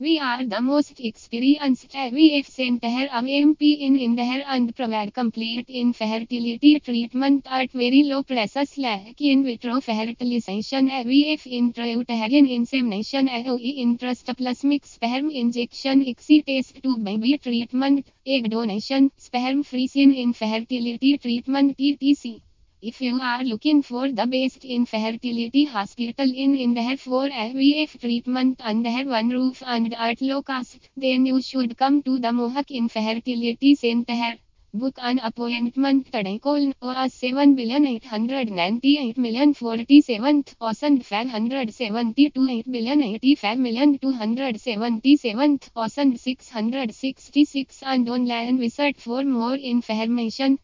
We are the most experienced IVF center of MP in Indore and provide complete infertility treatment at very low prices like in vitro fertilization, IVF intrauterine insemination, IOE intrastoplasmic sperm injection, ICSI test tube baby treatment, egg donation, sperm freezing infertility treatment, etc. If you are looking for the best infertility hospital in Indore for IVF treatment under one roof and at low cost, then you should come to the Mohak Infertility Center. Book an appointment today. Call OAS 7 billion 898 million 47th OSAN 572 8 billion 85 million 277th OSAN 666 and online visit for more information.